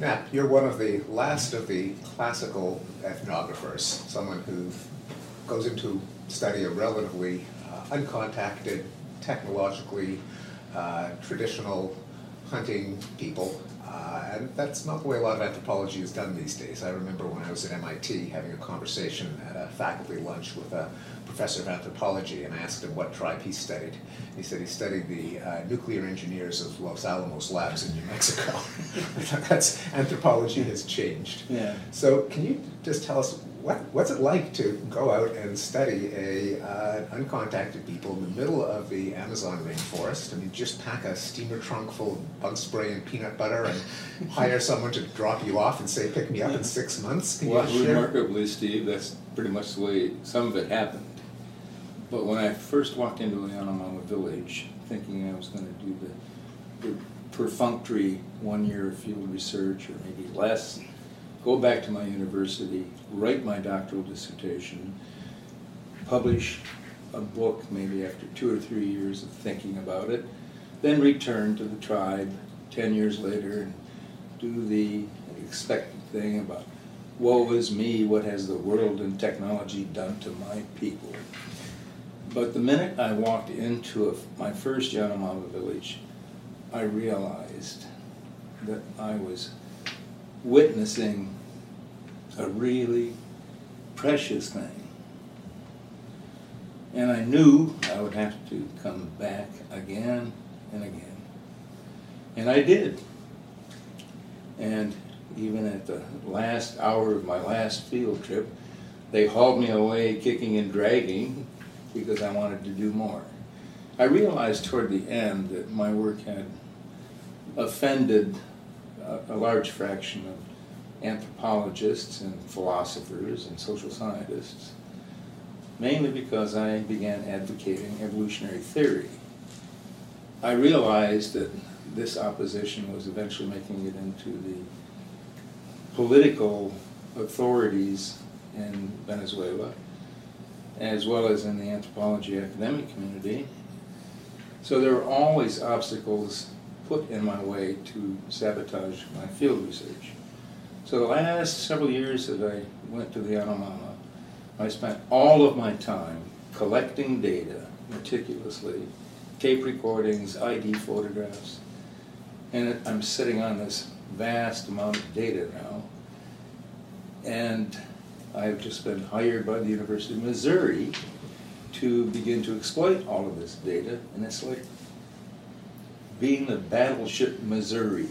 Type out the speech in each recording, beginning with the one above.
Nap, you're one of the last of the classical ethnographers, someone who goes into study of relatively uh, uncontacted, technologically uh, traditional hunting people. Uh, and that's not the way a lot of anthropology is done these days. I remember when I was at MIT having a conversation at a faculty lunch with a professor of anthropology, and I asked him what tribe he studied. He said he studied the uh, nuclear engineers of Los Alamos Labs in New Mexico. That's anthropology has changed. Yeah. So can you just tell us what, what's it like to go out and study a uh, uncontacted people in the middle of the Amazon rainforest? I mean, just pack a steamer trunk full of bug spray and peanut butter and hire someone to drop you off and say, pick me up in six months? Can Well, you share? remarkably, Steve, that's pretty much the way some of it happened. But when I first walked into Yanomama village, thinking I was gonna do the, the perfunctory one-year of field research or maybe less, go back to my university, write my doctoral dissertation, publish a book maybe after two or three years of thinking about it, then return to the tribe ten years later and do the expected thing about woe is me, what has the world and technology done to my people? But the minute I walked into a, my first Yanomama village, I realized that I was witnessing a really precious thing. And I knew I would have to come back again and again. And I did. And even at the last hour of my last field trip, they hauled me away kicking and dragging because I wanted to do more. I realized toward the end that my work had offended a, a large fraction of anthropologists and philosophers and social scientists, mainly because I began advocating evolutionary theory. I realized that this opposition was eventually making it into the political authorities in Venezuela, as well as in the anthropology academic community. So there were always obstacles put in my way to sabotage my field research. So the last several years that I went to the Yanomama, I spent all of my time collecting data meticulously, tape recordings, ID photographs, and I'm sitting on this vast amount of data now. And I've just been hired by the University of Missouri to begin to exploit all of this data, and it's like being the battleship Missouri,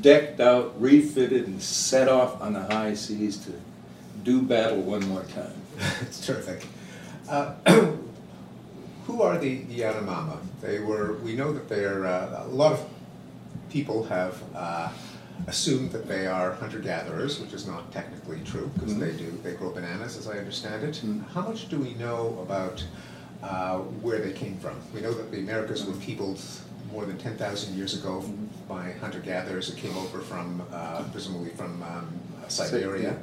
decked out, refitted, and set off on the high seas to do battle one more time. it's terrific. Uh, who are the, the Yanomama? They were, we know that they're, uh, a lot of people have uh, assumed that they are hunter-gatherers, which is not technically true, because Mhm. they do, they grow bananas, as I understand it. Mhm. How much do we know about uh, where they came from? We know that the Americas were peopled more than 10,000 years ago By hunter-gatherers that came over from, uh, presumably from um, Siberia.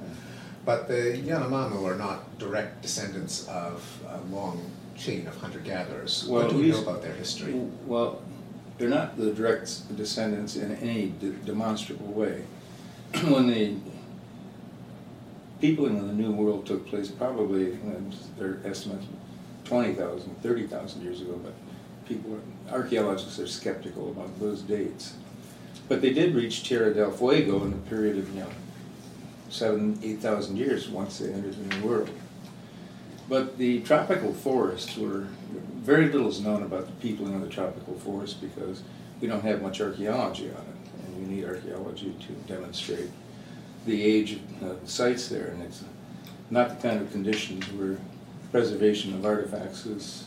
But the Yanomamo are not direct descendants of a long chain of hunter-gatherers. Well, What do we know about their history? Well, they're not the direct descendants in any de- demonstrable way. when the peopling of the New World took place, probably, uh, their estimates, 20,000, 30,000 years ago, but people, archaeologists are skeptical about those dates. But they did reach Tierra del Fuego in a period of, you know, seven, 8,000 years once they entered the New World. But the tropical forests were, very little is known about the peopling of the tropical forests because we don't have much archaeology on it. And you need archaeology to demonstrate the age of uh, the sites there. And it's not the kind of conditions where preservation of artifacts is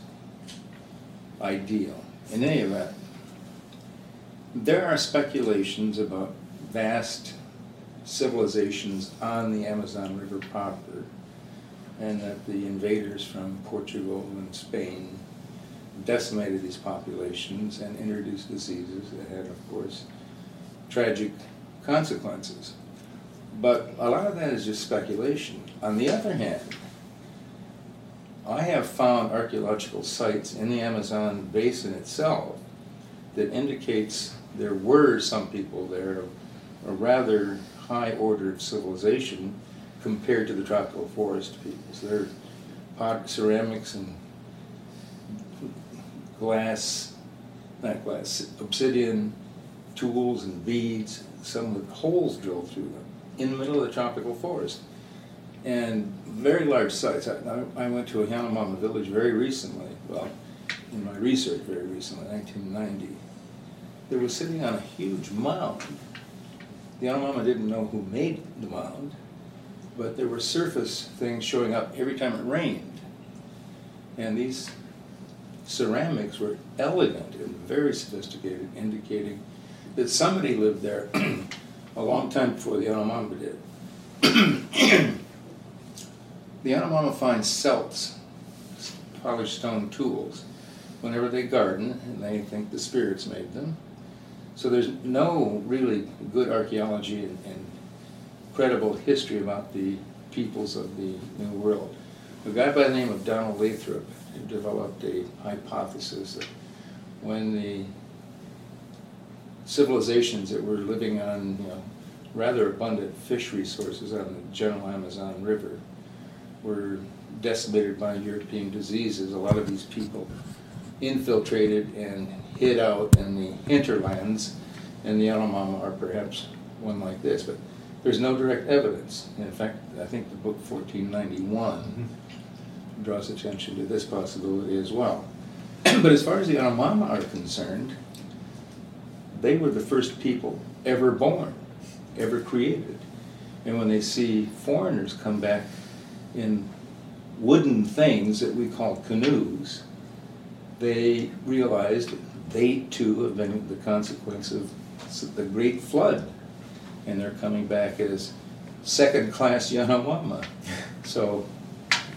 ideal. In any event, there are speculations about vast civilizations on the Amazon River proper and that the invaders from Portugal and Spain decimated these populations and introduced diseases that had, of course, tragic consequences. But a lot of that is just speculation. On the other hand, I have found archaeological sites in the Amazon basin itself that indicates there were some people there of a rather high order of civilization compared to the tropical forest peoples. Their pot, ceramics and glass, not glass, obsidian tools and beads, some with holes drilled through them in the middle of the tropical forest. And very large sites. I, I went to a Yanomama village very recently, well, in my research very recently, 1990. They were sitting on a huge mound. The Yanomama didn't know who made the mound, but there were surface things showing up every time it rained. And these ceramics were elegant and very sophisticated, indicating that somebody lived there a long time before the Yanomama did. the Yanomama finds celts, polished stone tools, whenever they garden, and they think the spirits made them. So there's no really good archaeology and, and credible history about the peoples of the New World. A guy by the name of Donald Lathrap developed a hypothesis that when the civilizations that were living on you know, rather abundant fish resources on the general Amazon River were decimated by European diseases. A lot of these people infiltrated and hid out in the hinterlands, and the Yanomama are perhaps one like this, but there's no direct evidence. In fact, I think the book 1491 mm-hmm. draws attention to this possibility as well. but as far as the Yanomama are concerned, they were the first people ever born, ever created. And when they see foreigners come back in wooden things that we call canoes, they realized they too have been the consequence of the Great Flood. And they're coming back as second class Yanomama. So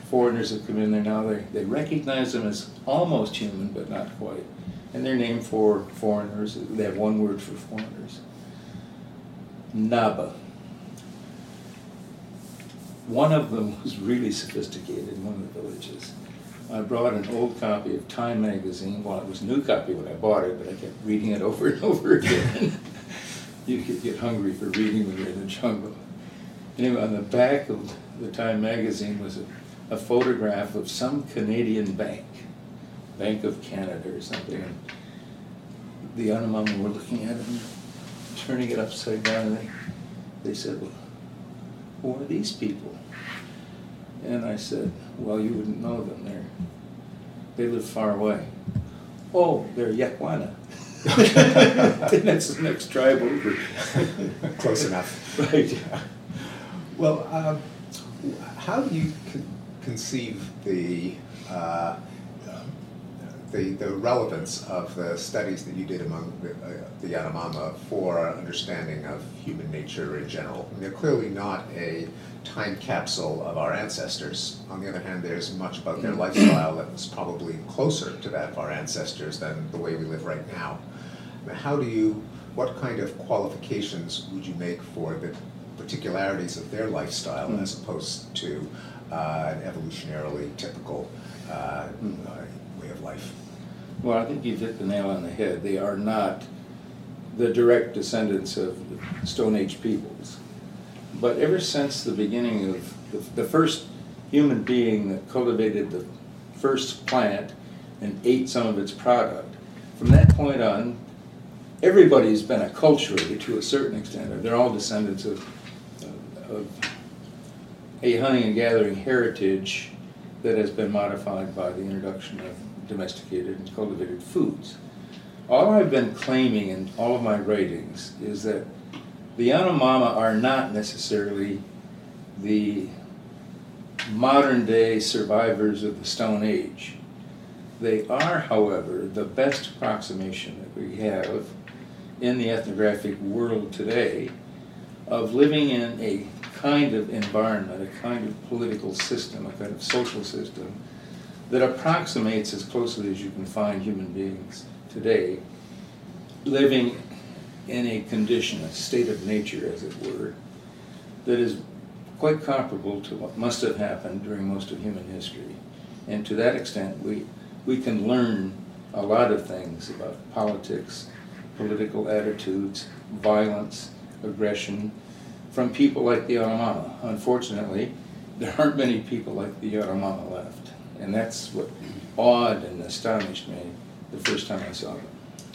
foreigners have come in there now, they, they recognize them as almost human, but not quite. And they're named for foreigners, they have one word for foreigners. Naba. One of them was really sophisticated in one of the villages. I brought an old copy of Time magazine. Well, it was a new copy when I bought it, but I kept reading it over and over again. you could get hungry for reading when you're in the jungle. Anyway, on the back of the Time magazine was a, a photograph of some Canadian bank, Bank of Canada or something. And the Yanomama were looking at it and turning it upside down, and they, they said, well, who are these people? And I said, well, you wouldn't know them. They're, they live far away. Oh, they're Yakwana. That's the next tribe over. Close enough. Right. Well, um, how do you con conceive the uh, the, the relevance of the studies that you did among the, uh, the Yanomama for understanding of human nature in general. I mean, they're clearly not a time capsule of our ancestors. On the other hand, there's much about their lifestyle that was probably closer to that of our ancestors than the way we live right now. How do you, what kind of qualifications would you make for the particularities of their lifestyle mm. as opposed to uh, an evolutionarily typical uh, mm. uh, way of life? Well, I think you've hit the nail on the head. They are not the direct descendants of Stone Age peoples. But ever since the beginning of the, the first human being that cultivated the first plant and ate some of its product, from that point on, everybody's been acculturated to a certain extent. They're all descendants of, of, of a hunting and gathering heritage that has been modified by the introduction of domesticated and cultivated foods. All I've been claiming in all of my writings is that the Yanomama are not necessarily the modern day survivors of the Stone Age. They are, however, the best approximation that we have in the ethnographic world today of living in a kind of environment, a kind of political system, a kind of social system that approximates as closely as you can find human beings today living in a condition, a state of nature, as it were, that is quite comparable to what must have happened during most of human history. And to that extent, we, we can learn a lot of things about politics, political attitudes, violence, aggression from people like the Yanomama. Unfortunately, there aren't many people like the Yanomama left. And that's what awed and astonished me the first time I saw them.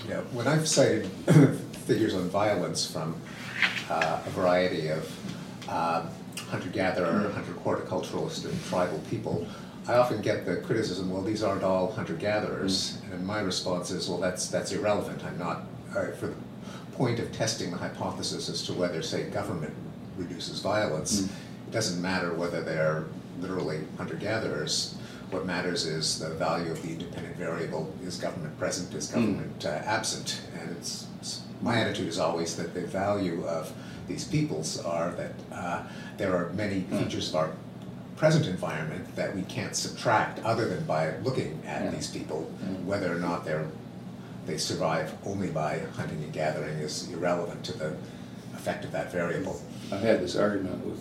Yeah, when I've cited figures on violence from uh, a variety of uh, hunter-gatherer, hunter-horticulturalist, and tribal people, I often get the criticism, well, these aren't all hunter-gatherers. And my response is, well, that's, that's irrelevant. I'm not, uh, for the point of testing the hypothesis as to whether, say, government reduces violence, Mm. it doesn't matter whether they're literally hunter-gatherers. What matters is the value of the independent variable. Is government present? Is government uh, absent? And it's- my attitude is always that the value of these peoples are that uh, there are many features of our present environment that we can't subtract other than by looking at Yeah. these people. Mm. Whether or not they're, they survive only by hunting and gathering is irrelevant to the effect of that variable. I've had this argument with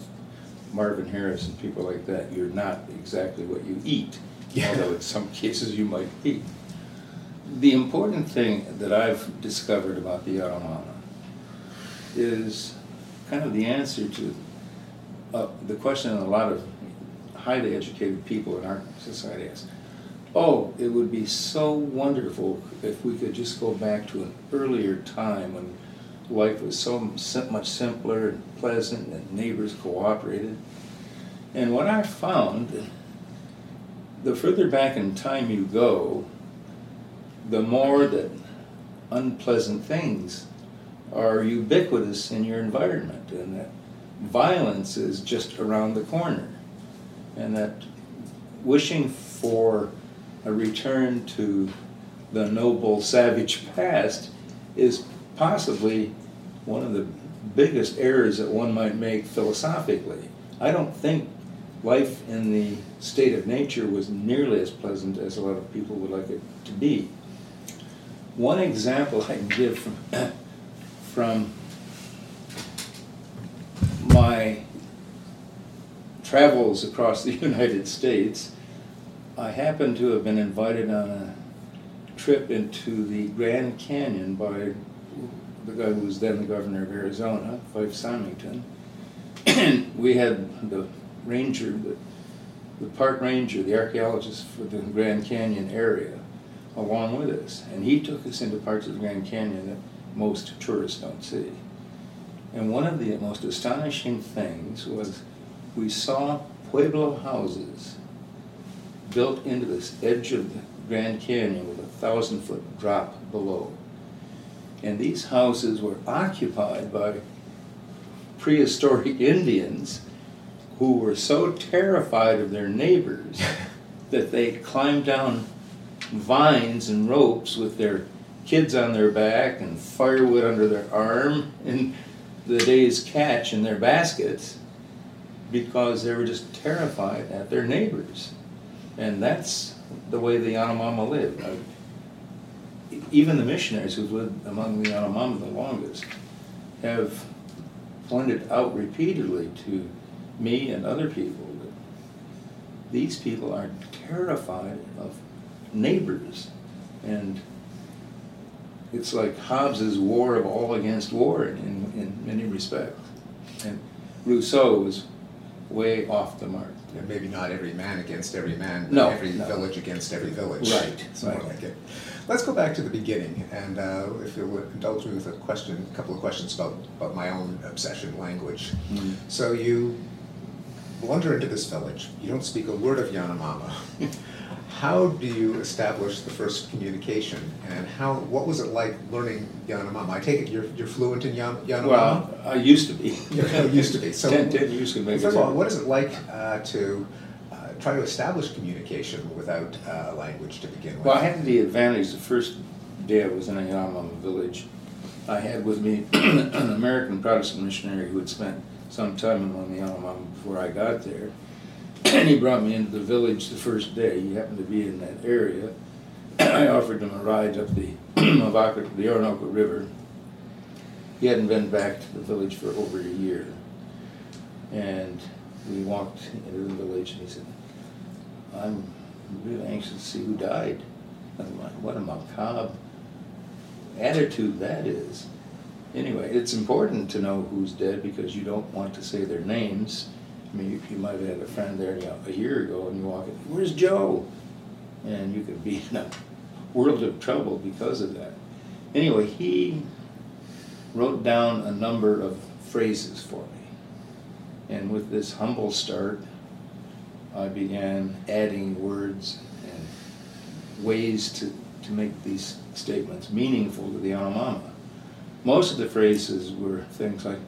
Marvin Harris and people like that. You're not exactly what you eat, Yeah. although in some cases you might be. The important thing that I've discovered about the Yanomama is kind of the answer to uh, the question a lot of highly educated people in our society ask. Oh, it would be so wonderful if we could just go back to an earlier time when life was so much simpler and pleasant and neighbors cooperated. And what I found, the further back in time you go, the more that unpleasant things are ubiquitous in your environment and that violence is just around the corner. And that wishing for a return to the noble savage past is possibly one of the biggest errors that one might make philosophically. I don't think life in the state of nature was nearly as pleasant as a lot of people would like it to be. One example I can give from, from my travels across the United States, I happened to have been invited on a trip into the Grand Canyon by the guy who was then the governor of Arizona, Fife Symington. And we had the ranger, the, the park ranger, the archaeologist for the Grand Canyon area along with us. And he took us into parts of the Grand Canyon that most tourists don't see. And one of the most astonishing things was we saw Pueblo houses built into this edge of the Grand Canyon with a thousand foot drop below. And these houses were occupied by prehistoric Indians who were so terrified of their neighbors that they climbed down vines and ropes with their kids on their back and firewood under their arm and the day's catch in their baskets because they were just terrified at their neighbors. And that's the way the Yanomama lived. Even the missionaries who've lived among the Yanomama the longest have pointed out repeatedly to me and other people that these people are terrified of neighbors. And it's like Hobbes's war of all against war in, in many respects. And Rousseau was way off the mark. And maybe not every man against every man, but No, every no. village against every village. Right, It's more right. like it. Let's go back to the beginning, and uh, if you'll indulge me with a question, a couple of questions about, about my own obsession, language. Mm. So you blunder into this village, you don't speak a word of Yanomama. How do you establish the first communication, and how, what was it like learning Yanomama? I take it you're, you're fluent in Yan- Yanomama? Well, I used to be. You used to be, so. Ten, ten years ago. First of all, what is it like uh, to uh, try to establish communication without uh, a language to begin with? Well, I had the advantage, the first day I was in a Yanomama village, I had with me an American Protestant missionary who had spent some time among the Yanomama before I got there. And he brought me into the village the first day, he happened to be in that area. I offered him a ride up the the Orinoco River. He hadn't been back to the village for over a year. And we walked into the village and he said, I'm really anxious to see who died. I'm like, what a macabre attitude that is. Anyway, it's important to know who's dead because you don't want to say their names. I mean, you, you might have had a friend there you know, a year ago and you walk in, where's Joe? And you could be in a world of trouble because of that. Anyway, he wrote down a number of phrases for me. And with this humble start, I began adding words and ways to, to make these statements meaningful to the Yanomama. Most of the phrases were things like,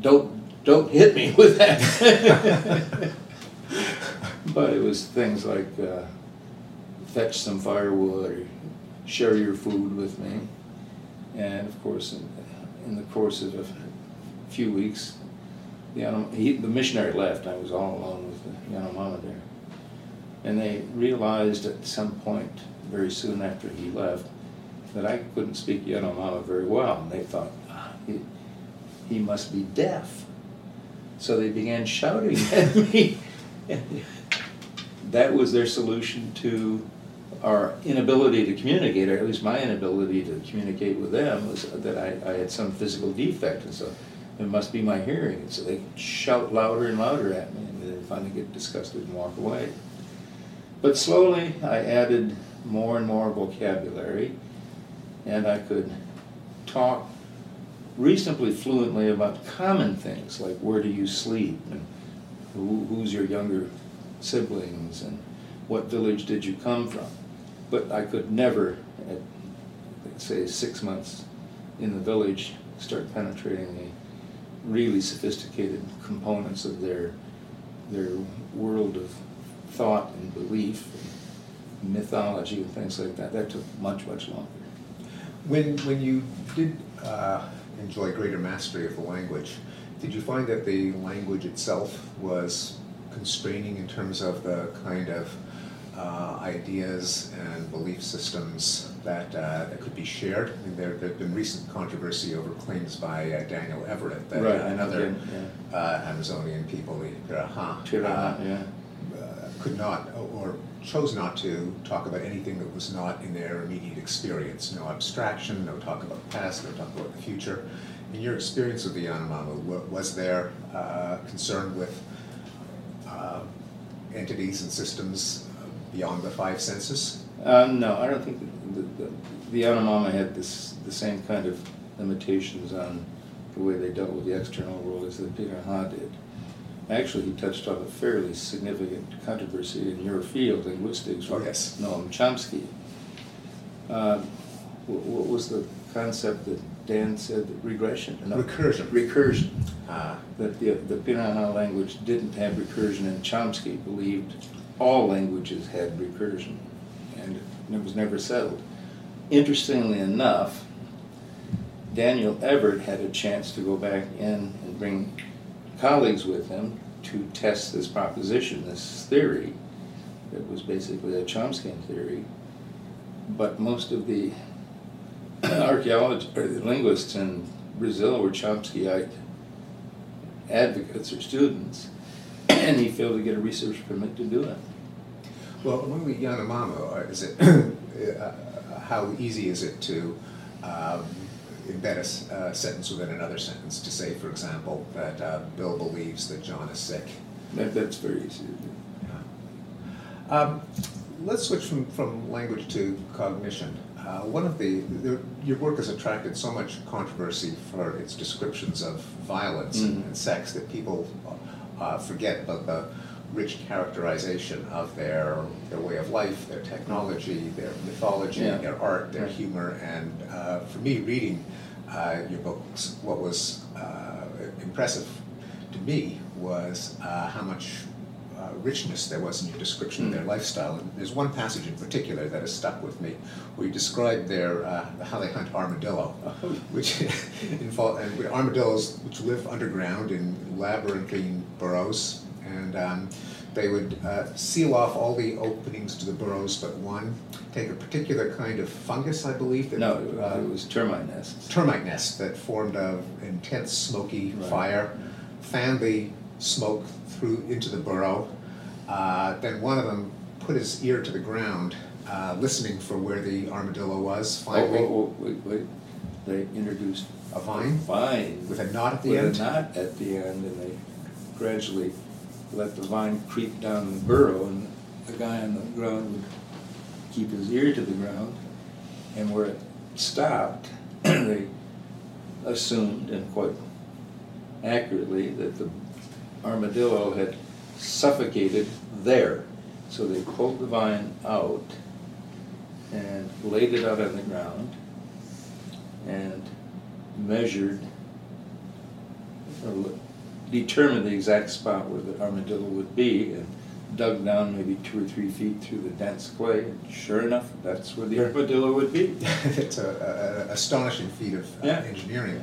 don't, don't hit me with that. but it was things like, uh, fetch some firewood or share your food with me. And of course, in, in the course of a few weeks, the, he, the missionary left. I was all alone with the Yanomama there. And they realized at some point, very soon after he left, that I couldn't speak Yanomama very well. And they thought, "Ah, he, he must be deaf. So they began shouting at me. And that was their solution to our inability to communicate, or at least my inability to communicate with them, was that I, I had some physical defect, and so it must be my hearing. And so they shout louder and louder at me, and then finally get disgusted and walk away. But slowly, I added more and more vocabulary, and I could talk reasonably fluently about common things like where do you sleep and who, who's your younger siblings and what village did you come from. But I could never, at say six months in the village, start penetrating the really sophisticated components of their their world of thought and belief and mythology and things like that. That took much, much longer. When, when you did uh, enjoy greater mastery of the language, did you find that the language itself was constraining in terms of the kind of uh, ideas and belief systems that, uh, that could be shared? I mean, there have been recent controversy over claims by uh, Daniel Everett that Right, uh, another again, uh, Amazonian people, the Piraha, Piraha, uh, yeah. uh, could not or chose not to talk about anything that was not in their immediate experience. No abstraction, no talk about the past, no talk about the future. In your experience with the Yanomama, wa- was there uh, concern with uh, entities and systems beyond the five senses? Um, no, I don't think the, the, the had this, the same kind of limitations on the way they dealt with the external world as the Piraha did. Actually, he touched on a fairly significant controversy in your field, linguistics, Oh, yes. Noam Chomsky. Um, what, was the concept that Dan said, that regression? No, Recursion. Recursion Uh, that the, the Piraha language didn't have recursion, and Chomsky believed all languages had recursion, and it was never settled. Interestingly enough, Daniel Everett had a chance to go back in and bring colleagues with him to test this proposition, this theory, that was basically a Chomskyan theory. But most of the archaeologists, or the linguists in Brazil were Chomskyite advocates or students, and he failed to get a research permit to do it. Well, among the Yanomamo, uh, is it, uh, how easy is it to um, embed a a sentence within another sentence? To say, for example, that uh, Bill believes that John is sick. That, that's very easy to do. Um, Let's switch from, from language to cognition. Uh, One of the, the- your work has attracted so much controversy for its descriptions of violence and Mhm. and sex that people uh, forget about the rich characterization of their, their way of life, their technology, their mythology, Yeah. their art, their humor. And uh, for me, reading uh, your books, what was uh, impressive to me was uh, how much uh, richness there was in your description of their Mm. lifestyle. And there's one passage in particular that has stuck with me, where you describe their uh, how they hunt armadillo, Oh. which involve and armadillos which live underground in labyrinthine burrows, and um, they would uh, seal off all the openings to the burrows but one. Take a particular kind of fungus, I believe. That, No, it uh, was- it was termite nests. termite nest that formed of intense smoky Right. fire, fan the smoke through into the burrow. Uh, then one of them put his ear to the ground, uh, listening for where the armadillo was. Oh, Finally, oh, oh, wait, wait. they introduced A vine vine with a knot at the with end? a knot at the end, and they gradually let the vine creep down the burrow, and the guy on the ground would keep his ear to the ground, and where it stopped, they assumed, and quite accurately, that the armadillo had suffocated there. So they pulled the vine out and laid it out on the ground and measured determined the exact spot where the armadillo would be and dug down maybe two or three feet through the dense clay. And sure enough, that's where the armadillo would be. It's a, a astonishing feat of uh, Yeah. engineering.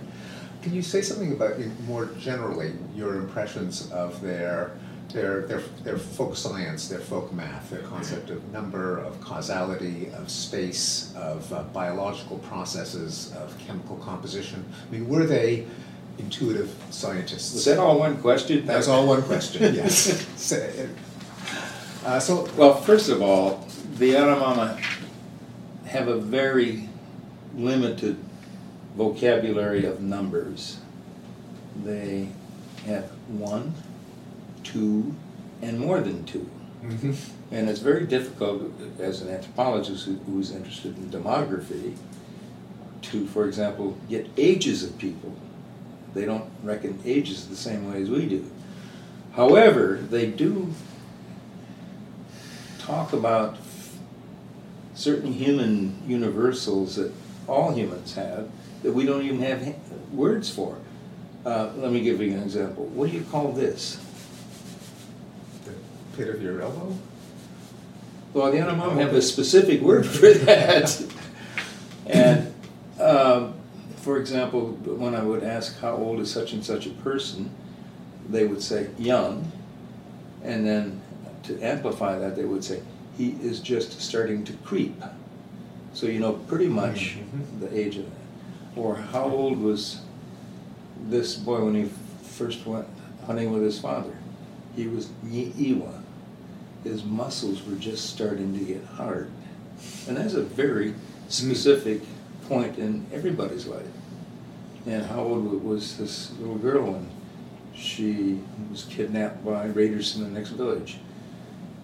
Can you say something about, more generally, your impressions of their, their, their, their folk science, their folk math, their concept of number, of causality, of space, of uh, biological processes, of chemical composition? I mean, were they intuitive scientists? Was that all one question? That was all one question, yes. So, uh, So, Well, first of all, the Yanomama have a very limited vocabulary of numbers. They have one, two, and more than two. mhm. And it's very difficult as an anthropologist who- who's interested in demography to, for example, get ages of people. They don't reckon ages the same way as we do. However, they do talk about certain human universals that all humans have that we don't even have words for. Uh, let me give you an example. What do you call this? the pit of your elbow? Well, the Yanomami have a specific word for that. And, um, for example, when I would ask how old is such and such a person, they would say young. And then to amplify that, they would say, he is just starting to creep. So you know pretty much Mhm. the age of that. Or how old was this boy when he first went hunting with his father? He was Iwa his muscles were just starting to get hard. And that's a very specific point in everybody's life. And how old was this little girl when she was kidnapped by raiders in the next village?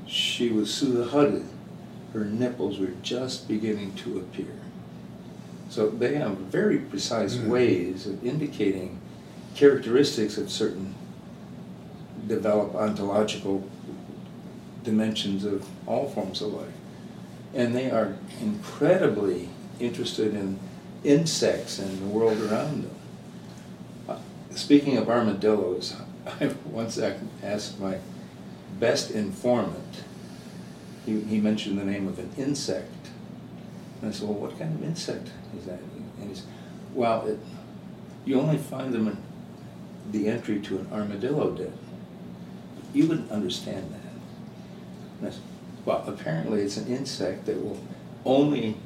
She was Sudahadu. Her nipples were just beginning to appear. So they have very precise Mm. ways of indicating characteristics of certain develop ontological dimensions of all forms of life. And they are incredibly interested in insects and the world around them. Uh, Speaking of armadillos, I once asked my best informant, he, he mentioned the name of an insect. And I said, well, what kind of insect is that? And he said, well, it, you only find them in the entry to an armadillo den. You wouldn't understand that. Said, Well, apparently it's an insect that will only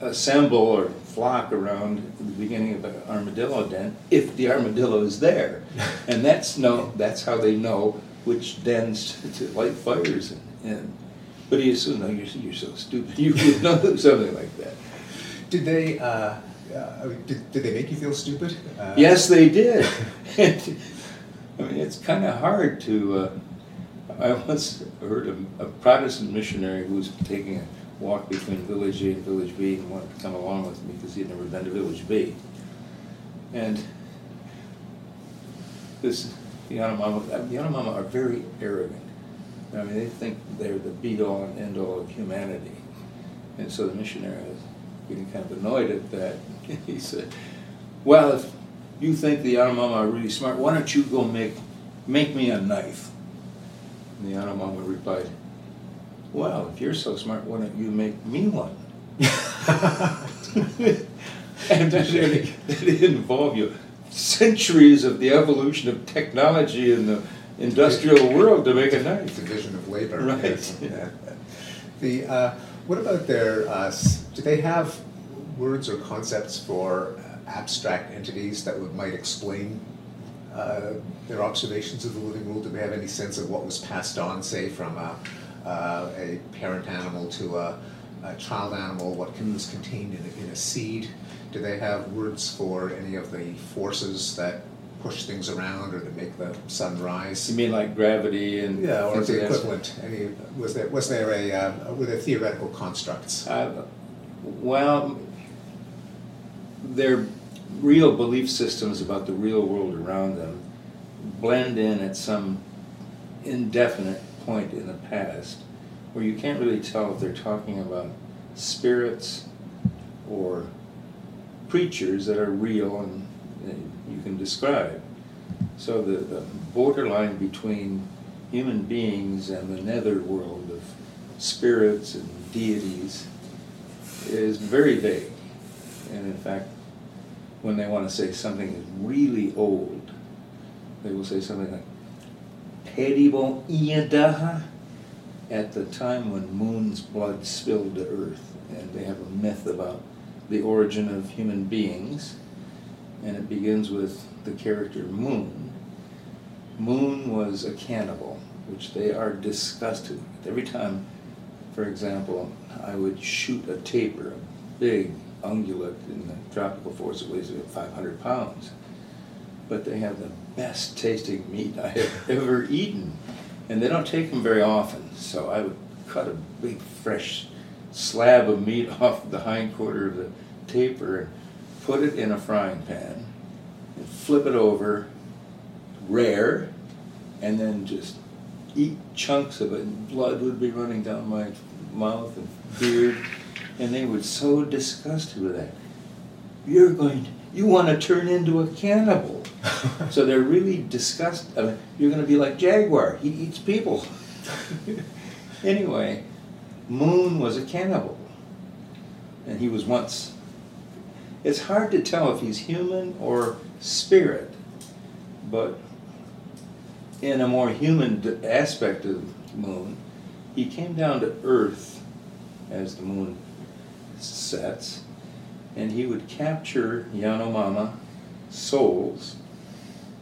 assemble or flock around the beginning of an armadillo den if the armadillo is there. And that's no, that's how they know which dens to light fires in. And, but he assumed, no, you're, you're so stupid, you would know something like that. Did they, uh, uh, did, did they make you feel stupid? Uh, Yes, they did. I mean, it's kind of hard to. Uh, I once heard of a Protestant missionary who was taking a walk between Village A and Village B and wanted to come along with me because he had never been to Village B. And this the Yanomama, uh, the Yanomama are very arrogant. I mean, they think they're the be-all and end-all of humanity. And so the missionary was getting kind of annoyed at that. He said, well, if you think the Yanomama are really smart, why don't you go make, make me a knife? And the Yanomama replied, well, if you're so smart, why don't you make me one? And that involve you centuries of the evolution of technology in the industrial world to make a knife. Division of labor. Right. yes, yeah. The, uh, what about their, uh, do they have words or concepts for abstract entities that would, might explain uh, their observations of the living world? Do they have any sense of what was passed on, say, from a, uh, a parent animal to a, a child animal, what can- is contained in a, in a seed? Do they have words for any of the forces that push things around or that make the sun rise? You mean like gravity and? Yeah, or the equivalent, any, was there, was there a, uh, were there theoretical constructs? Uh, Well, their real belief systems about the real world around them blend in at some indefinite point in the past where you can't really tell if they're talking about spirits or creatures that are real and and you can describe. So the, the borderline between human beings and the nether world of spirits and deities is very vague. And in fact, when they want to say something is really old, they will say something like, Peribon Iadaha, uh-huh. at the time when moon's blood spilled to earth. And they have a myth about the origin of human beings, and it begins with the character Moon. Moon was a cannibal, which they are disgusted with. Every time, for example, I would shoot a tapir, a big ungulate in the tropical forest, it weighs about 500 pounds. But they have the best tasting meat I have ever eaten. And they don't take them very often, so I would cut a big fresh slab of meat off the hind quarter of the tapir and put it in a frying pan and flip it over rare and then just eat chunks of it. And blood would be running down my mouth and beard and they were so disgusted with that. You're going to, you want to turn into a cannibal so they're really disgusted I uh, mean, you're going to be like jaguar he eats people. Anyway moon was a cannibal and he was once it's hard to tell if he's human or spirit but in a more human aspect of moon he came down to earth as the moon sets and he would capture yanomama souls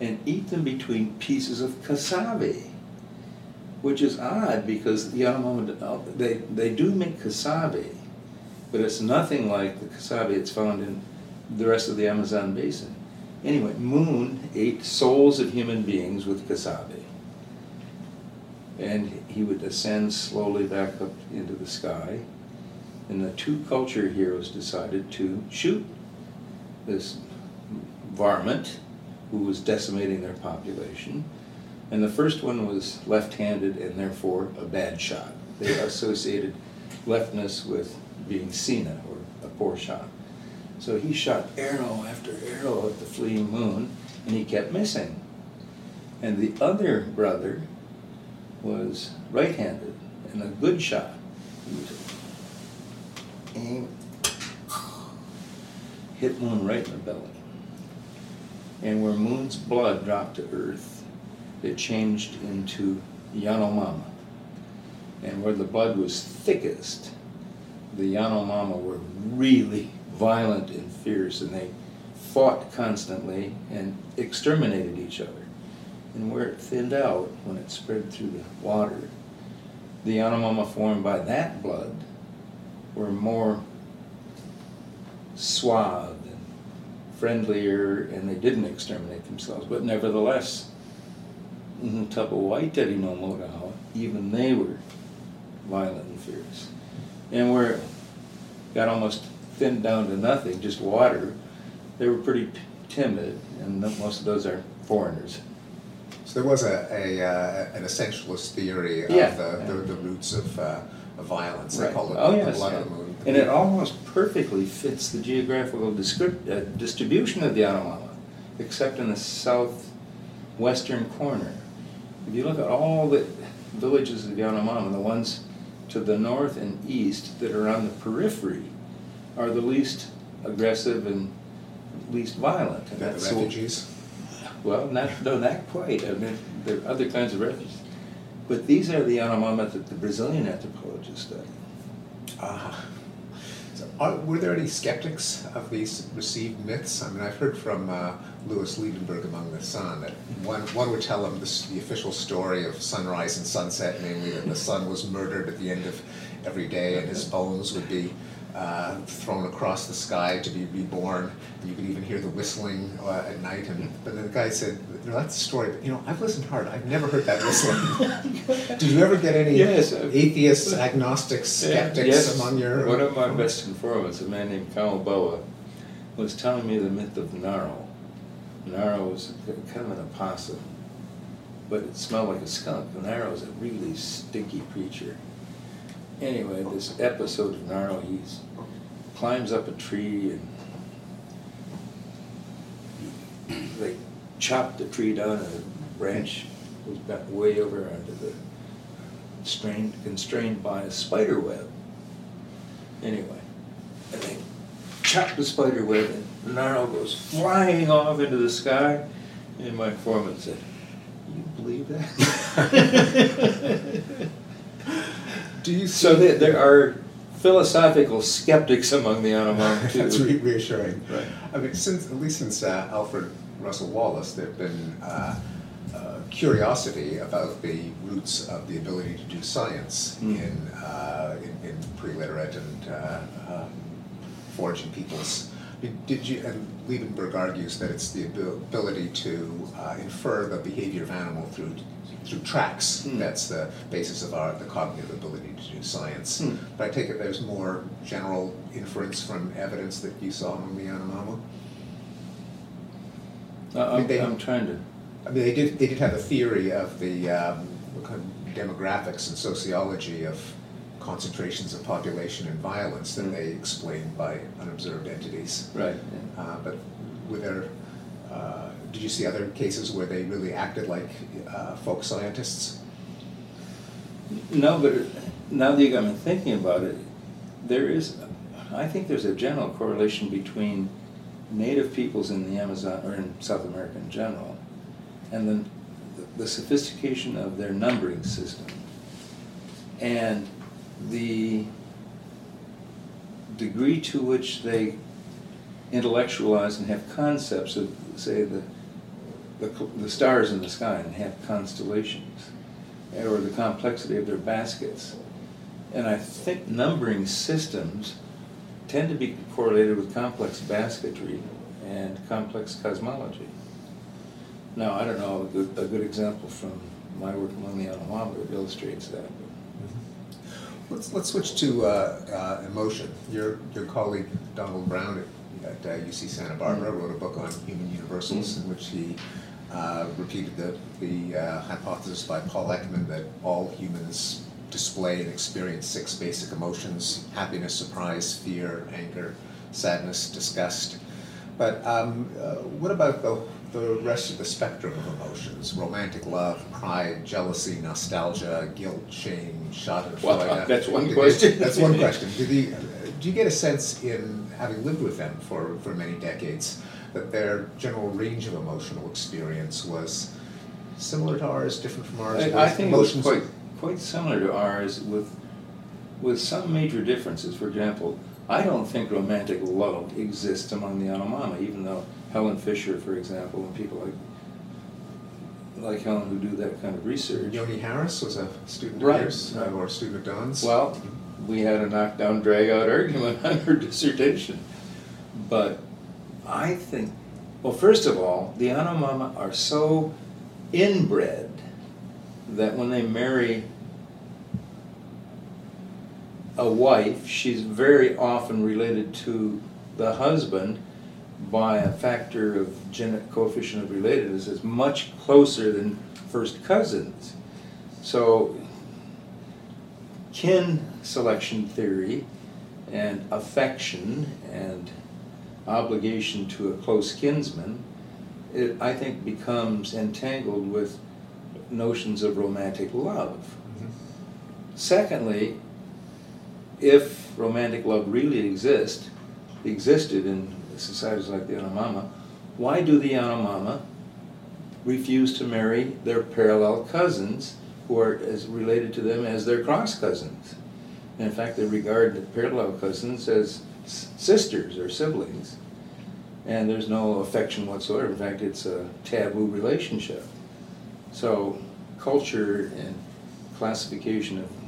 and eat them between pieces of cassave which is odd because the yanomama uh, they, they do make cassave but it's nothing like the cassave that's found in the rest of the Amazon basin. Anyway, Moon ate souls of human beings with cassave. And he would ascend slowly back up into the sky. And the two culture heroes decided to shoot this varmint who was decimating their population. And the first one was left handed and therefore a bad shot. They associated leftness with being Sina or a poor shot. So he shot arrow after arrow at the fleeing moon, and he kept missing. And the other brother was right-handed and a good shot. He aim, hit Moon right in the belly. And where Moon's blood dropped to earth, it changed into Yanomama. And where the blood was thickest, the Yanomama were really violent and fierce, and they fought constantly and exterminated each other. And where it thinned out, when it spread through the water, the Yanomama formed by that blood were more suave friendlier, and they didn't exterminate themselves. But nevertheless, Tapa Waiteri no Moraha, even they were violent and fierce. And where it got almost thinned down to nothing, just water, they were pretty timid, and most of those are foreigners. So there was a, a, uh, an essentialist theory of Yeah. the, the, the roots of, uh, of violence. They Right. call it Oh, the yes, blood yeah. of the moon. And it almost perfectly fits the geographical descript, uh, distribution of the Yanomama, except in the southwestern corner. If you look at all the villages of the Yanomama, the ones to the north and east that are on the periphery are the least aggressive and least violent. And that's the- refugees. Well, not, no, not quite. I mean, there are other kinds of refugees. But these are the Yanomama that the Brazilian anthropologists study. Ah. Are, were there any skeptics of these received myths? I mean, I've heard from uh, Louis Liebenberg among the San that one, one would tell him this, the official story of sunrise and sunset, namely that the sun was murdered at the end of every day, and his bones would be uh, thrown across the sky to be reborn. You could even hear the whistling uh, at night. And but then the guy said, "You know, that's the story, but you know, I've listened hard. I've never heard that whistling." Did you ever get any Yes, atheists, agnostics, skeptics Yes, among your? One of my best informants, a man named Kaobawa, was telling me the myth of Naro. Naro was kind of an opossum, but it smelled like a skunk. Naro is a really stinky creature. Anyway, this episode of Naro, he climbs up a tree and they chop the tree down and the branch goes back way over onto the strained, constrained by a spider web. Anyway, and they chop the spider web and Naro goes flying off into the sky. And my foreman said, you believe that? Do you So there, there are philosophical skeptics among the too. That's re- reassuring. Right. I mean, since, at least since uh, Alfred Russel Wallace, there've been uh, uh, curiosity about the roots of the ability to do science Mm. in, uh, in, in pre-literate and uh, um, foraging peoples. Did- you, and Liebenberg argues that it's the ability to uh, infer the behavior of animal through, through tracks. Mm. That's the basis of our, the cognitive ability to do science. Mm. But I take it there's more general inference from evidence that you saw among the Yanomamo? Uh, I'm, They- I'm trying to, I mean, they did, they did have a theory of the um, what kind of demographics and sociology of concentrations of population and violence that they explained by unobserved entities. right. Uh, But were there, uh, did you see other cases where they really acted like uh, folk scientists? No, but now that you got me thinking about it, there is, I think there's a general correlation between native peoples in the Amazon, or in South America in general, and then the sophistication of their numbering system. And the degree to which they intellectualize and have concepts of, say, the, the, the stars in the sky and have constellations, or the complexity of their baskets. And I think numbering systems tend to be correlated with complex basketry and complex cosmology. Now, I don't know, a good, a good example from my work among the Yanomami that illustrates that. Let's, let's switch to uh, uh, emotion. Your, your colleague Donald Brown at, at uh, UC Santa Barbara Mm. wrote a book on human universals Mm. in which he uh, repeated the, the uh, hypothesis by Paul Ekman that all humans display and experience six basic emotions, happiness, surprise, fear, anger, sadness, disgust. But um, uh, what about the, the rest of the spectrum of emotions? Romantic love, pride, jealousy, nostalgia, guilt, shame, schadenfreude. Well, that's one question. That's one question. Do you, do you get a sense in having lived with them for, for many decades that their general range of emotional experience was similar to ours, different from ours? I, I think it was emotions- quite, quite similar to ours with, with some major differences. For example, I don't think romantic love exists among the Yanomami, even though Helen Fisher, for example, and people like, like Helen who do that kind of research. Yoni Harris was a student Right, of yours, uh, or a student of Don's? Well, we had a knockdown, drag-out argument on her dissertation. But I think, well, first of all, the Yanomami are so inbred that when they marry a wife, she's very often related to the husband by a factor of genetic coefficient of relatedness is much closer than first cousins. So kin selection theory and affection and obligation to a close kinsman, it, I think, becomes entangled with notions of romantic love. Mhm. Secondly, if romantic love really exists, existed in societies like the Yanomama, why do the Yanomama refuse to marry their parallel cousins who are as related to them as their cross cousins? And in fact, they regard the parallel cousins as sisters or siblings, and there's no affection whatsoever. In fact, it's a taboo relationship. So, culture and classification of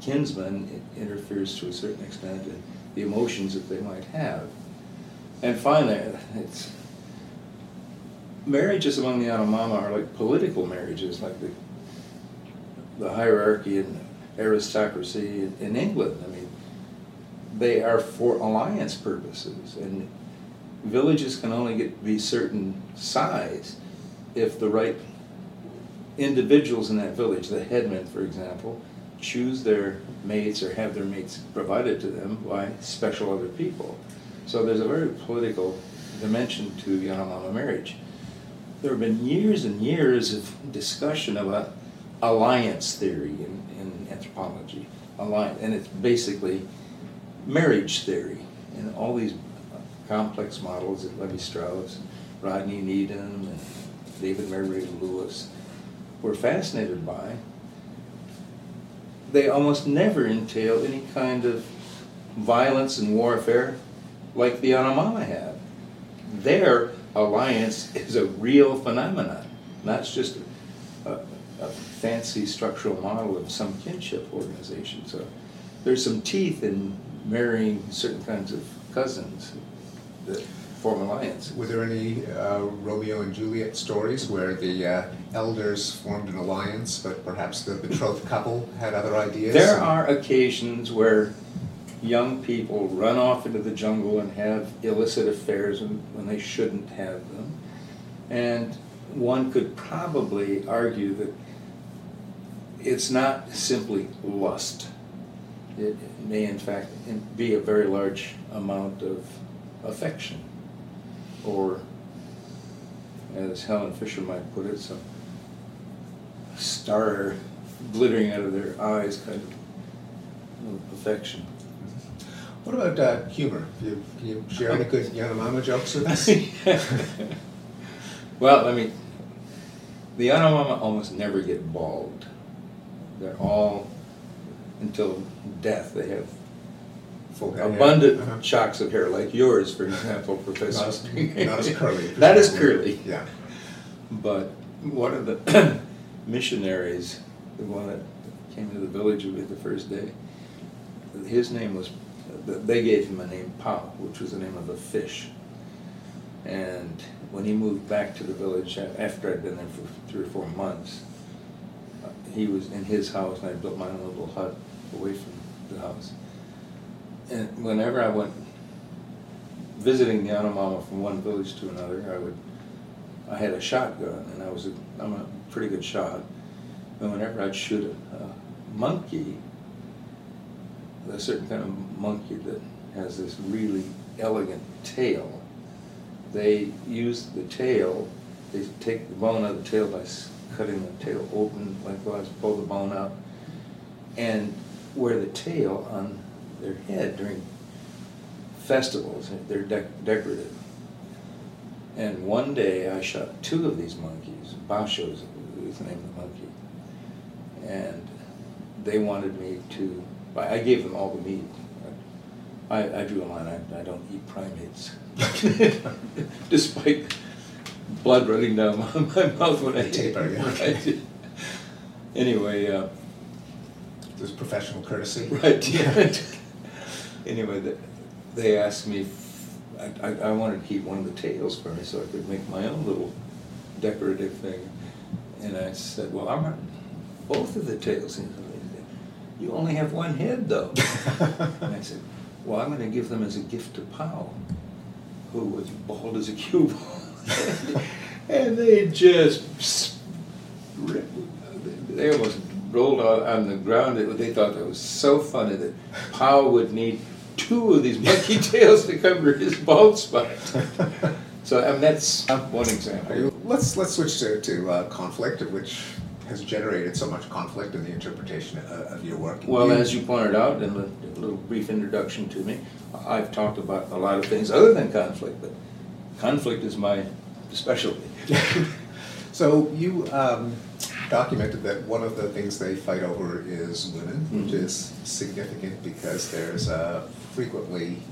kinsman, interferes to a certain extent in the emotions that they might have. And finally, it's, marriages among the Yanomama are like political marriages, like the, the hierarchy and aristocracy in, in England. I mean, they are for alliance purposes, and villages can only get be certain size if the right individuals in that village, the headmen, for example, choose their mates or have their mates provided to them by special other people. So there's a very political dimension to Yanomama marriage. There have been years and years of discussion about alliance theory in, in anthropology. Alliance, and it's basically marriage theory and all these complex models that Levi Strauss, Rodney Needham, and David Mary Lewis were fascinated by. They almost never entail any kind of violence and warfare like the Yanomama have. Their alliance is a real phenomenon, not just a, a fancy structural model of some kinship organization. So there's some teeth in marrying certain kinds of cousins that form alliances. Were there any uh, Romeo and Juliet stories where the uh, elders formed an alliance, but perhaps the betrothed couple had other ideas? There are occasions where young people run off into the jungle and have illicit affairs when they shouldn't have them. And one could probably argue that it's not simply lust. It may in fact be a very large amount of affection or as Helen Fisher might put it, some star glittering out of their eyes kind of affection. What about uh, humor? Can you, can you share any good Yanomama jokes with us? well, I mean, the Yanomama almost never get bald. They're all, until death, they have Full head, yeah. abundant Uh-huh. shocks of hair, like yours, for example, Professor. Not as- not as curly. Not as curly. Yeah. But one of the missionaries, the one that came to the village with me the first day, his name was, they gave him a name Pao, which was the name of a fish. And when he moved back to the village, after I'd been there for three or four months, uh, he was in his house and I built my own little hut away from the house. And whenever I went visiting the Yanomama from one village to another, I would, I had a shotgun and I was, a, I'm a pretty good shot. And whenever I'd shoot a, a monkey, a certain kind of monkey that has this really elegant tail, they use the tail, they take the bone out of the tail by cutting the tail open lengthwise, pull the bone out, and wear the tail on their head during festivals. They're dec- decorative. And one day I shot two of these monkeys. Basho is the name of the monkey. And they wanted me to, I gave them all the meat. I, I drew a line, I, I don't eat primates. Despite blood running down my, my mouth when I taper, yeah. Anyway, uh, There's professional courtesy. Right, yeah. Anyway, the- they asked me, if- I, I- wanted to keep one of the tails for me so I could make my own little decorative thing. And I said, well, I want both of the tails. And said, You only have one head though. And I said, well, I'm gonna give them as a gift to Powell, who was bald as a cue ball. And they just they almost rolled on, on the ground. They thought that was so funny that Powell would need two of these monkey tails to cover his bald spot. So, I mean, that's one example. you- Let's, let's switch to, to uh, conflict, which has generated so much conflict in the interpretation of, of your work. Well, as you pointed out in the little brief introduction to me, I've talked about a lot of things other than conflict, but conflict is my specialty. So you um, documented that one of the things they fight over is women, which Mhm. is significant because there's a frequently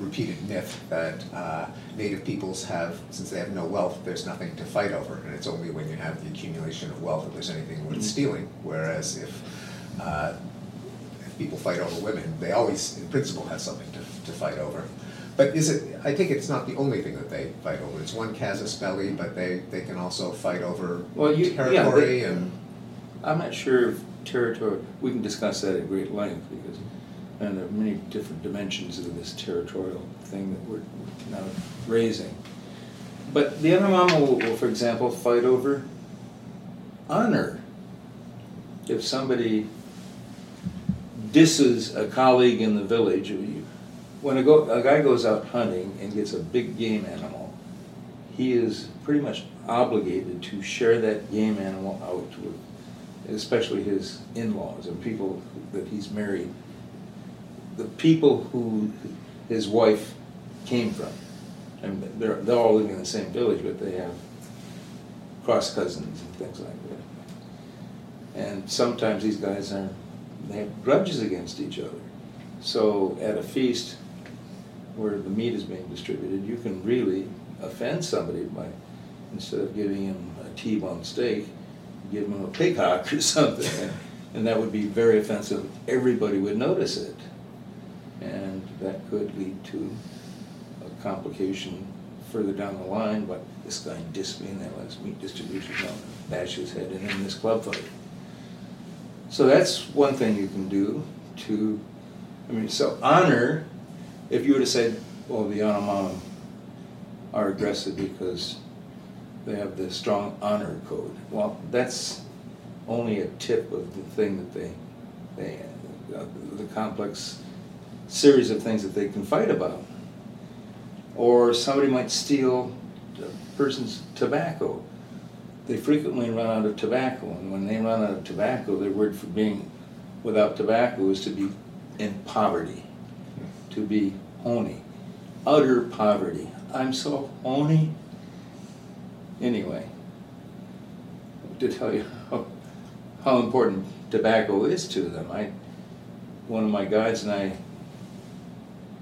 repeated myth that uh, native peoples have, since they have no wealth, there's nothing to fight over, and it's only when you have the accumulation of wealth that there's anything worth Mhm. stealing. Whereas if uh, if if people fight over women, they always, in principle, have something to, to fight over. But is it, I think it's not the only thing that they fight over, it's one casus belli, but they, they can also fight over Well, you- yeah, they- territory and, I'm not sure if territory, we can discuss that at great length because, and there are many different dimensions of this territorial thing that we're now raising. But the Yanomama will, will, for example, fight over honor. If somebody disses a colleague in the village, when a go, a guy goes out hunting and gets a big game animal, he is pretty much obligated to share that game animal out with, especially his in-laws and people that he's married. The people who his wife came from. And they're, they're all living in the same village, but they have cross cousins and things like that. And sometimes these guys are, they have grudges against each other. So at a feast where the meat is being distributed, you can really offend somebody by, instead of giving him a T-bone steak, give him a pig hock or something. And- that would be very offensive. Everybody would notice it. And that could lead to a complication further down the line, but this guy dissed me that last meat distribution, I'll bash his head in in this club fight. So that's one thing you can do to, I mean, so honor, if you were to say, well, the Yanomami are aggressive because they have this strong honor code, well, that's only a tip of the thing that they, they, uh, the complex series of things that they can fight about. Or somebody might steal a person's tobacco. They frequently run out of tobacco, and when they run out of tobacco, their word for being without tobacco is to be in poverty, to be honey, utter poverty. I'm so honey. Anyway, to tell you how, how important tobacco is to them, I, one of my guides and I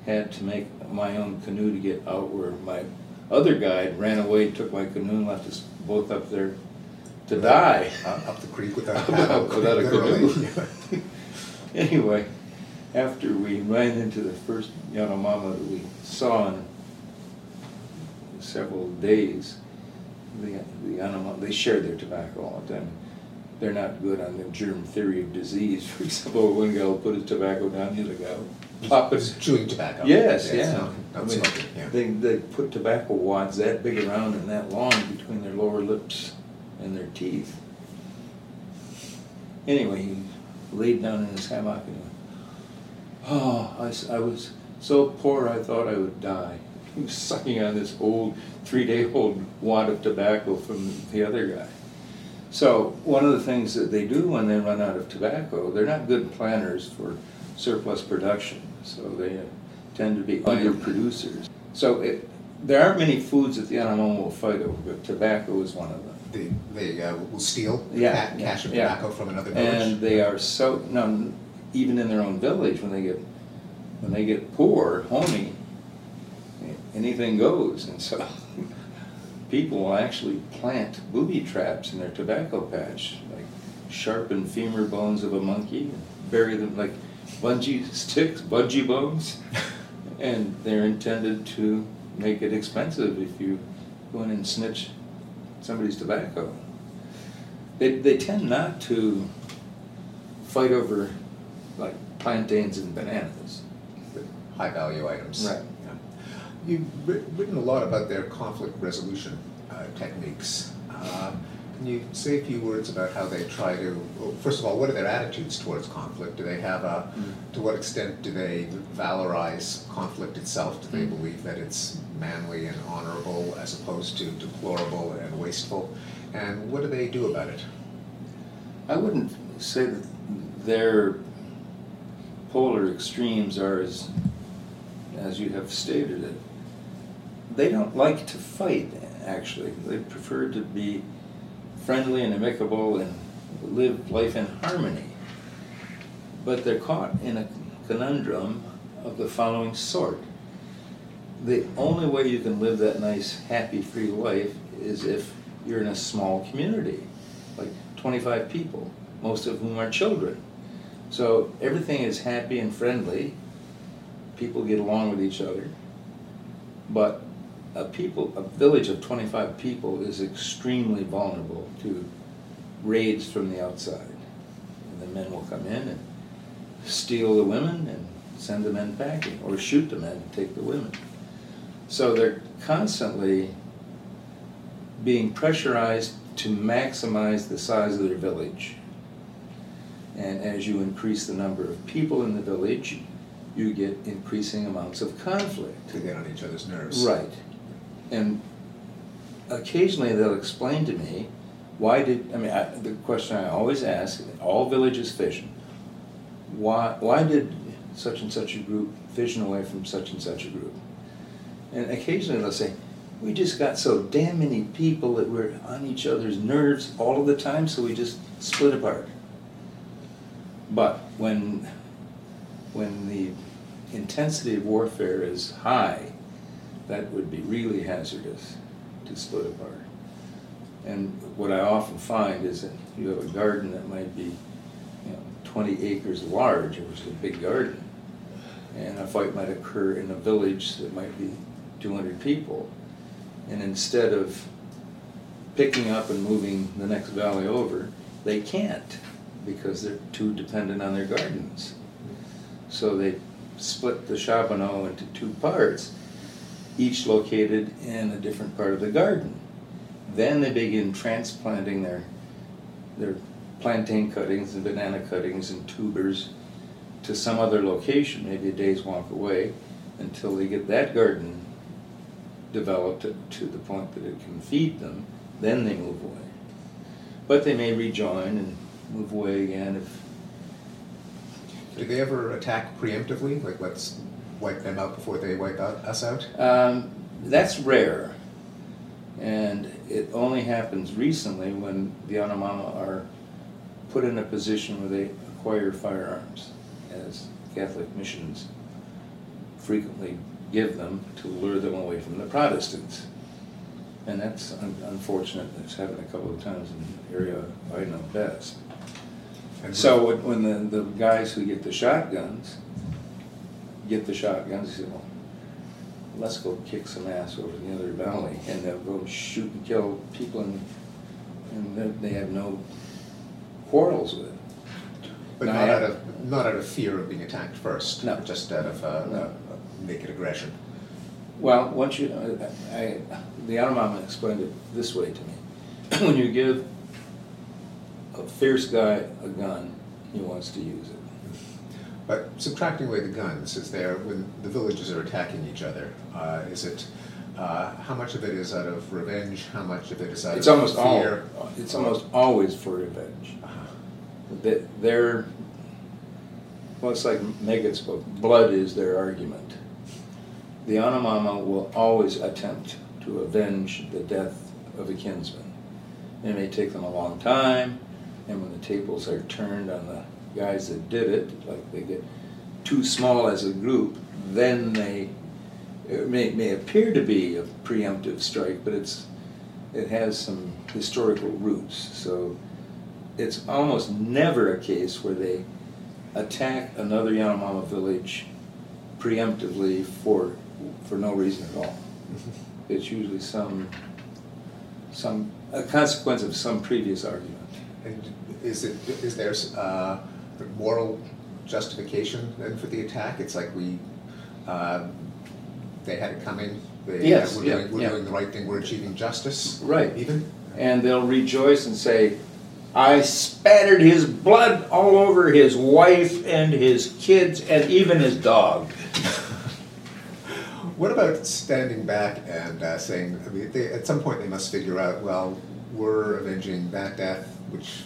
had to make my own canoe to get out where my other guide ran away, took my canoe and left us both up there to die. uh, up the creek without. Without a canoe. Anyway, after we ran into the first Yanomama that we saw in several days, the, the Yanomama, they shared their tobacco all the time. They're not good on the germ theory of disease. For example, one guy will put his tobacco down, the other guy will It's it. chewing tobacco. Yes, yeah. not- I mean, yeah. They, they put tobacco wads that big around and that long between their lower lips and their teeth. Anyway, he laid down in his hammock and, oh, I was so poor I thought I would die. He was sucking on this old, three-day-old wad of tobacco from the other guy. So, one of the things that they do when they run out of tobacco, they're not good planners for surplus production, so they uh, tend to be underproducers. So, it, there aren't many foods that the animal will fight over, but tobacco is one of them. They, they uh, will steal Yeah, cash yeah. tobacco from another village. And they are so, no, even in their own village, when they get, when they get poor, homey, anything goes, and so people will actually plant booby traps in their tobacco patch, like sharpen femur bones of a monkey, and bury them like punji sticks, punji bones, and they're intended to make it expensive if you go in and snitch somebody's tobacco. They, they tend not to fight over like plantains and bananas. High value items. Right. Yeah. You've written a lot about their conflict resolution uh, techniques. Uh, Can you say a few words about how they try to, well, first of all, what are their attitudes towards conflict? Do they have a, Mm. to what extent do they valorize conflict itself? Do they Mm. believe that it's manly and honorable as opposed to deplorable and wasteful? And what do they do about it? I wouldn't say that their polar extremes are as, as you have stated it. They don't like to fight, actually. They prefer to be friendly and amicable and live life in harmony. But they're caught in a conundrum of the following sort. The only way you can live that nice, happy, free life is if you're in a small community, like 25 people, most of whom are children. So everything is happy and friendly, people get along with each other. But a people, a village of twenty-five people is extremely vulnerable to raids from the outside. And the men will come in and steal the women and send the men packing, or shoot the men and take the women. So they're constantly being pressurized to maximize the size of their village. And as you increase the number of people in the village, you get increasing amounts of conflict. To get on each other's nerves. Right. And occasionally they'll explain to me, why did, I mean, I, the question I always ask, all villages fission, why, why did such and such a group fission away from such and such a group? And occasionally they'll say, we just got so damn many people that we're on each other's nerves all of the time, so we just split apart. But when, when the intensity of warfare is high, that would be really hazardous to split apart. And what I often find is that you have a garden that might be, you know, twenty acres large, which is a big garden. And a fight might occur in a village that might be two hundred people. And instead of picking up and moving the next valley over, they can't because they're too dependent on their gardens. So they split the shabono into two parts, each located in a different part of the garden. Then they begin transplanting their, their plantain cuttings and banana cuttings and tubers to some other location, maybe a day's walk away, until they get that garden developed to the point that it can feed them, then they move away. But they may rejoin and move away again if, Do they ever attack preemptively, like let's wipe them out before they wipe out, us out? Um, that's rare. And it only happens recently when the Yanomama are put in a position where they acquire firearms, as Catholic missions frequently give them to lure them away from the Protestants. And that's un- unfortunate, it's happened a couple of times in the area I know best. And So when- the, the guys who get the shotguns, get the shotguns, they say, well, let's go kick some ass over the other valley, and they'll go shoot and kill people and, and they- they have no quarrels with it. But No, not I- out of, not out of fear of being attacked first? No. Just out of uh, No. uh, naked aggression? Well, once you, I, I- the Yanomama explained it this way to me. When you give a fierce guy a gun, he wants to use it. But subtracting away the guns, is there, when the villages are attacking each other, uh, is it, uh, how much of it is out of revenge, how much of it is out of It's almost all, it's almost always for revenge. Uh-huh. They're, well, it's like Meggitt's book, blood is their argument. The Yanomama will always attempt to avenge the death of a kinsman. It may take them a long time, and when the tables are turned on the guys that did it, like they get too small as a group, then they, it may, may appear to be a preemptive strike, but it's, it has some historical roots. So it's almost never a case where they attack another Yanomama village preemptively for, for no reason at all. It's usually some, some, a consequence of some previous argument. Is it, is there uh, the moral justification then for the attack? It's like we, uh, they had it coming, they, Yes, we're yeah, doing, we're yeah. doing the right thing, we're achieving justice? Right. Even? And they'll rejoice and say, I spattered his blood all over his wife and his kids and even his dog. What about standing back and uh, saying, I mean, they, at some point they must figure out, well, we're avenging that death, which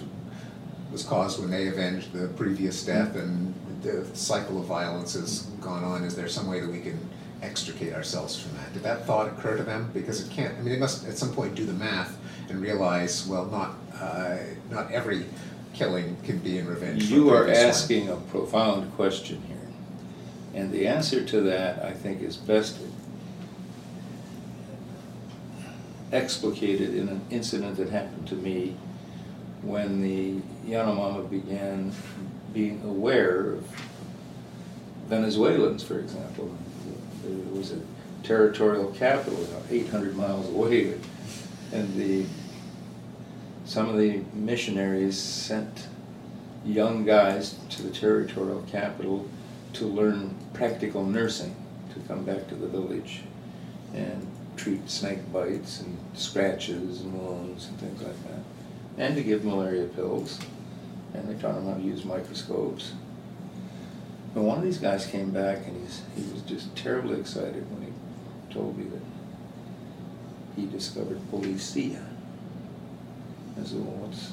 was caused when they avenged the previous death, and the cycle of violence has gone on. Is there some way that we can extricate ourselves from that? Did that thought occur to them? Because it can't. I mean, they must at some point do the math and realize, well, not uh, not every killing can be in revenge. You are previous one. asking a profound question here. And the answer to that, I think, is best explicated in an incident that happened to me when the Yanomama began being aware of Venezuelans, for example. There was a territorial capital about eight hundred miles away, and the, some of the missionaries sent young guys to the territorial capital to learn practical nursing, to come back to the village and treat snake bites and scratches and wounds and things like that. And to give malaria pills, and they taught them how to use microscopes. But one of these guys came back and he's, he was just terribly excited when he told me that he discovered policia. I said, well, what's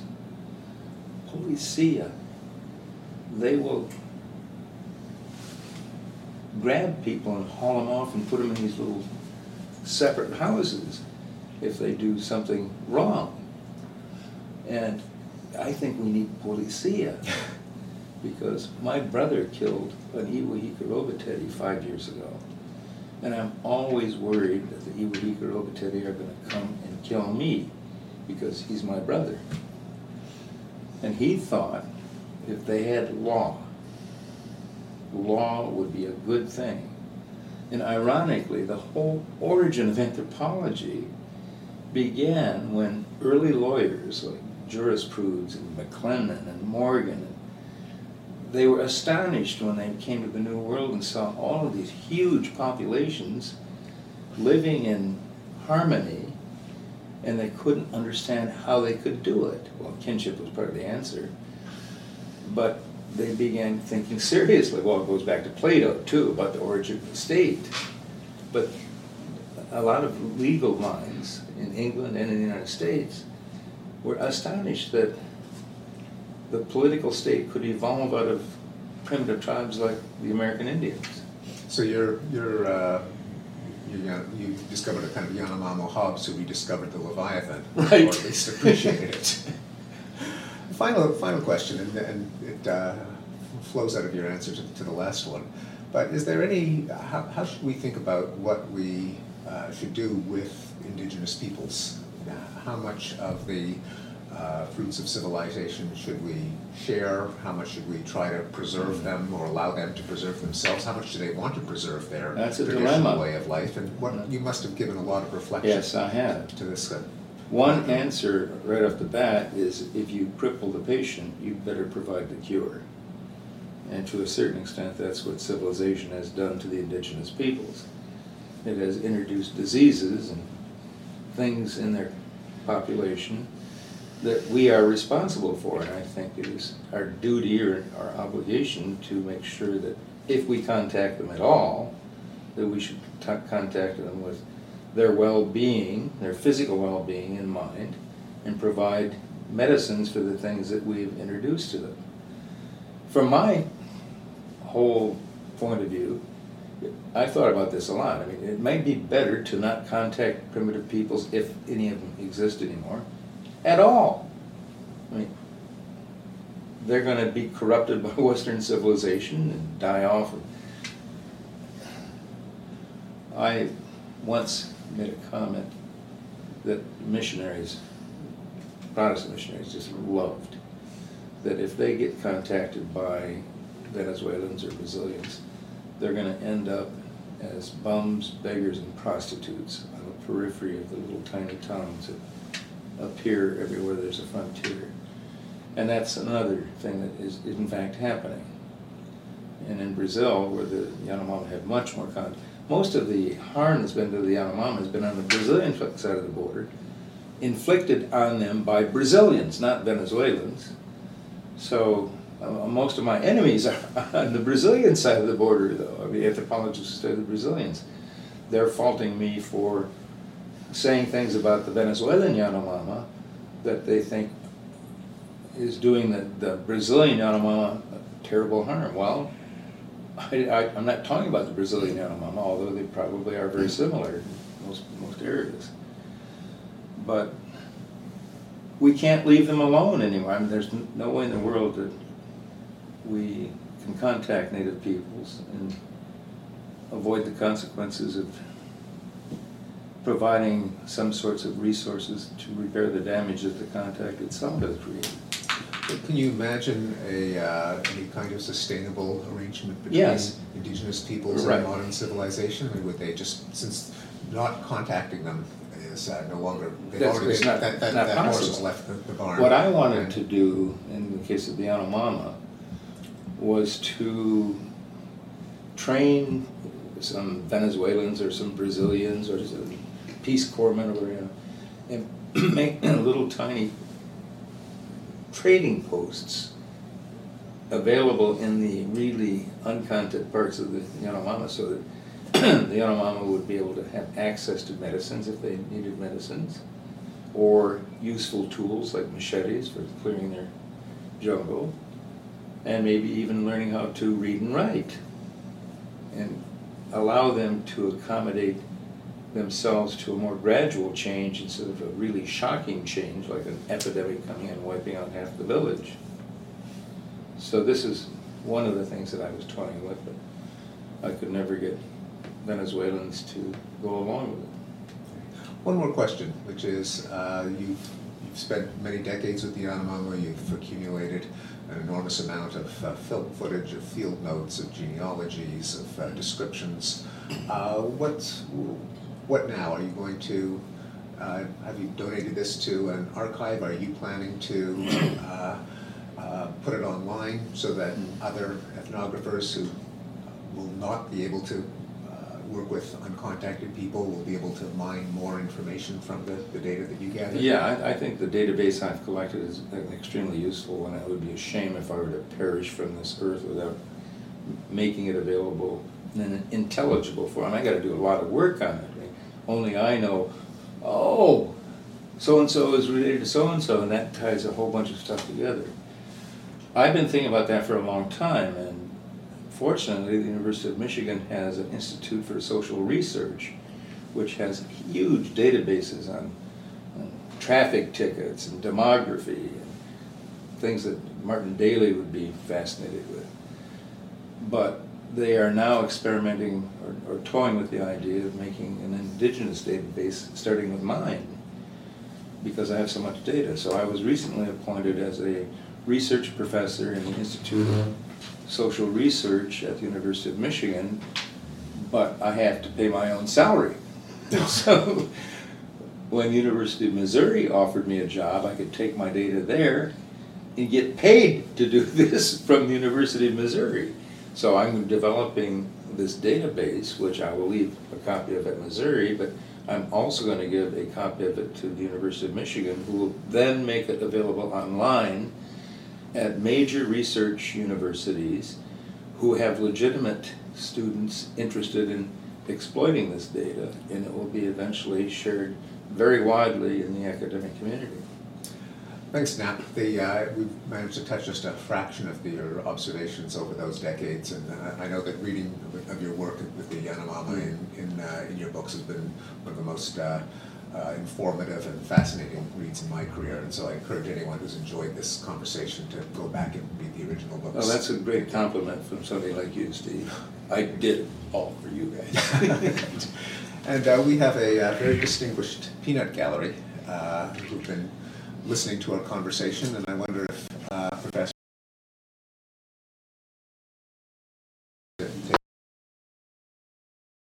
policia? They will grab people and haul them off and put them in these little separate houses if they do something wrong. And I think we need policia because my brother killed an Iwahika Robotedi five years ago. And I'm always worried that the Iwahika Robotedi are going to come and kill me because he's my brother. And he thought if they had law, law would be a good thing. And ironically, the whole origin of anthropology began when early lawyers like Jurisprudence and McLennan and Morgan, they were astonished when they came to the New World and saw all of these huge populations living in harmony, and they couldn't understand how they could do it. Well, kinship was part of the answer. But they began thinking seriously. Well, it goes back to Plato too about the origin of the state. But a lot of legal minds in England and in the United States were astonished that the political state could evolve out of primitive tribes like the American Indians. So you're, you're, uh, you, you discovered a kind of Yanomamo Hobbes who rediscovered the Leviathan. Right. Or at least appreciated it. Final, final question, and, and it uh, flows out of your answer to, to the last one. But is there any, how, how should we think about what we uh, should do with indigenous peoples? How much of the uh, fruits of civilization should we share? How much should we try to preserve them or allow them to preserve themselves? How much do they want to preserve their That's a traditional dilemma. way of life? And what, you must have given a lot of reflection Yes, I have. to this. uh, One answer right off the bat is if you cripple the patient, you better provide the cure. And to a certain extent, that's what civilization has done to the indigenous peoples. It has introduced diseases and things in their population that we are responsible for. And I think it is our duty or our obligation to make sure that if we contact them at all, that we should ta- contact them with their well-being, their physical well-being in mind, and provide medicines for the things that we've introduced to them. From my whole point of view, I thought about this a lot. I mean, it might be better to not contact primitive peoples, if any of them exist anymore, at all. I mean, they're gonna be corrupted by Western civilization and die off. I once made a comment that missionaries, Protestant missionaries just loved, that if they get contacted by Venezuelans or Brazilians, they're gonna end up as bums, beggars, and prostitutes on the periphery of the little tiny towns that appear everywhere there's a frontier. And that's another thing that is, in fact happening. And in Brazil, where the Yanomami have much more contact, most of the harm that's been to the Yanomami has been on the Brazilian side of the border, inflicted on them by Brazilians, not Venezuelans. So uh, most of my enemies are on the Brazilian side of the border, though. I mean, anthropologists study the Brazilians. They're faulting me for saying things about the Venezuelan Yanomama that they think is doing the, the Brazilian Yanomama terrible harm. Well, I, I'm not talking about the Brazilian Yanomama, although they probably are very similar in most, most areas. But we can't leave them alone anymore. I mean, there's no way in the world that we can contact native peoples and avoid the consequences of providing some sorts of resources to repair the damage that the contact itself has created. Can you imagine a, uh, any kind of sustainable arrangement between Yes. indigenous peoples Right. and modern civilization? Or would they just, since not contacting them is uh, no longer, they've That's- already, not- that, that, not that horse has left the the barn. What I wanted And- to do in the case of the Yanomama was to train some Venezuelans or some Brazilians or some Peace Corps men you know, and make little tiny trading posts available in the really uncontacted parts of the Yanomama so that the Yanomama would be able to have access to medicines if they needed medicines or useful tools like machetes for clearing their jungle, and maybe even learning how to read and write, and allow them to accommodate themselves to a more gradual change instead of a really shocking change like an epidemic coming in and wiping out half the village. So this is one of the things that I was toying with, but I could never get Venezuelans to go along with it. One more question, which is, uh, you've, you've spent many decades with the Yanomama, you've accumulated an enormous amount of uh, film footage, of field notes, of genealogies, of uh, descriptions. Uh, What's, what now? Are you going to, uh, have you donated this to an archive? Are you planning to uh, uh, put it online so that other ethnographers who will not be able to work with uncontacted people will be able to mine more information from the, the data that you gather? Yeah, I, I think the database I've collected is extremely useful, and it would be a shame if I were to perish from this earth without making it available in an intelligible form. I gotta do a lot of work on it. Only I know, oh, so-and-so is related to so-and-so, and that ties a whole bunch of stuff together. I've been thinking about that for a long time, and fortunately, the University of Michigan has an Institute for Social Research, which has huge databases on, on traffic tickets and demography and things that Martin Daly would be fascinated with. But they are now experimenting or, or toying with the idea of making an indigenous database, starting with mine, because I have so much data. So I was recently appointed as a research professor in the Institute of mm-hmm. Social Research at the University of Michigan, but I have to pay my own salary. So when University of Missouri offered me a job, I could take my data there and get paid to do this from the University of Missouri. So I'm developing this database, which I will leave a copy of at Missouri, but I'm also going to give a copy of it to the University of Michigan, who will then make it available online at major research universities who have legitimate students interested in exploiting this data, and it will be eventually shared very widely in the academic community. Thanks, Nap. The, uh, we've managed to touch just a fraction of the- your observations over those decades, and uh, I know that reading of- your work with the Yanomama in, in, uh, in your books has been one of the most uh, uh, informative and fascinating reads in my career, and so I encourage anyone who's enjoyed this conversation to go back and read the original books. Well, that's a great compliment from somebody like you, Steve. I did all for you guys. And uh, we have a uh, very distinguished peanut gallery uh, who've been listening to our conversation, and I wonder if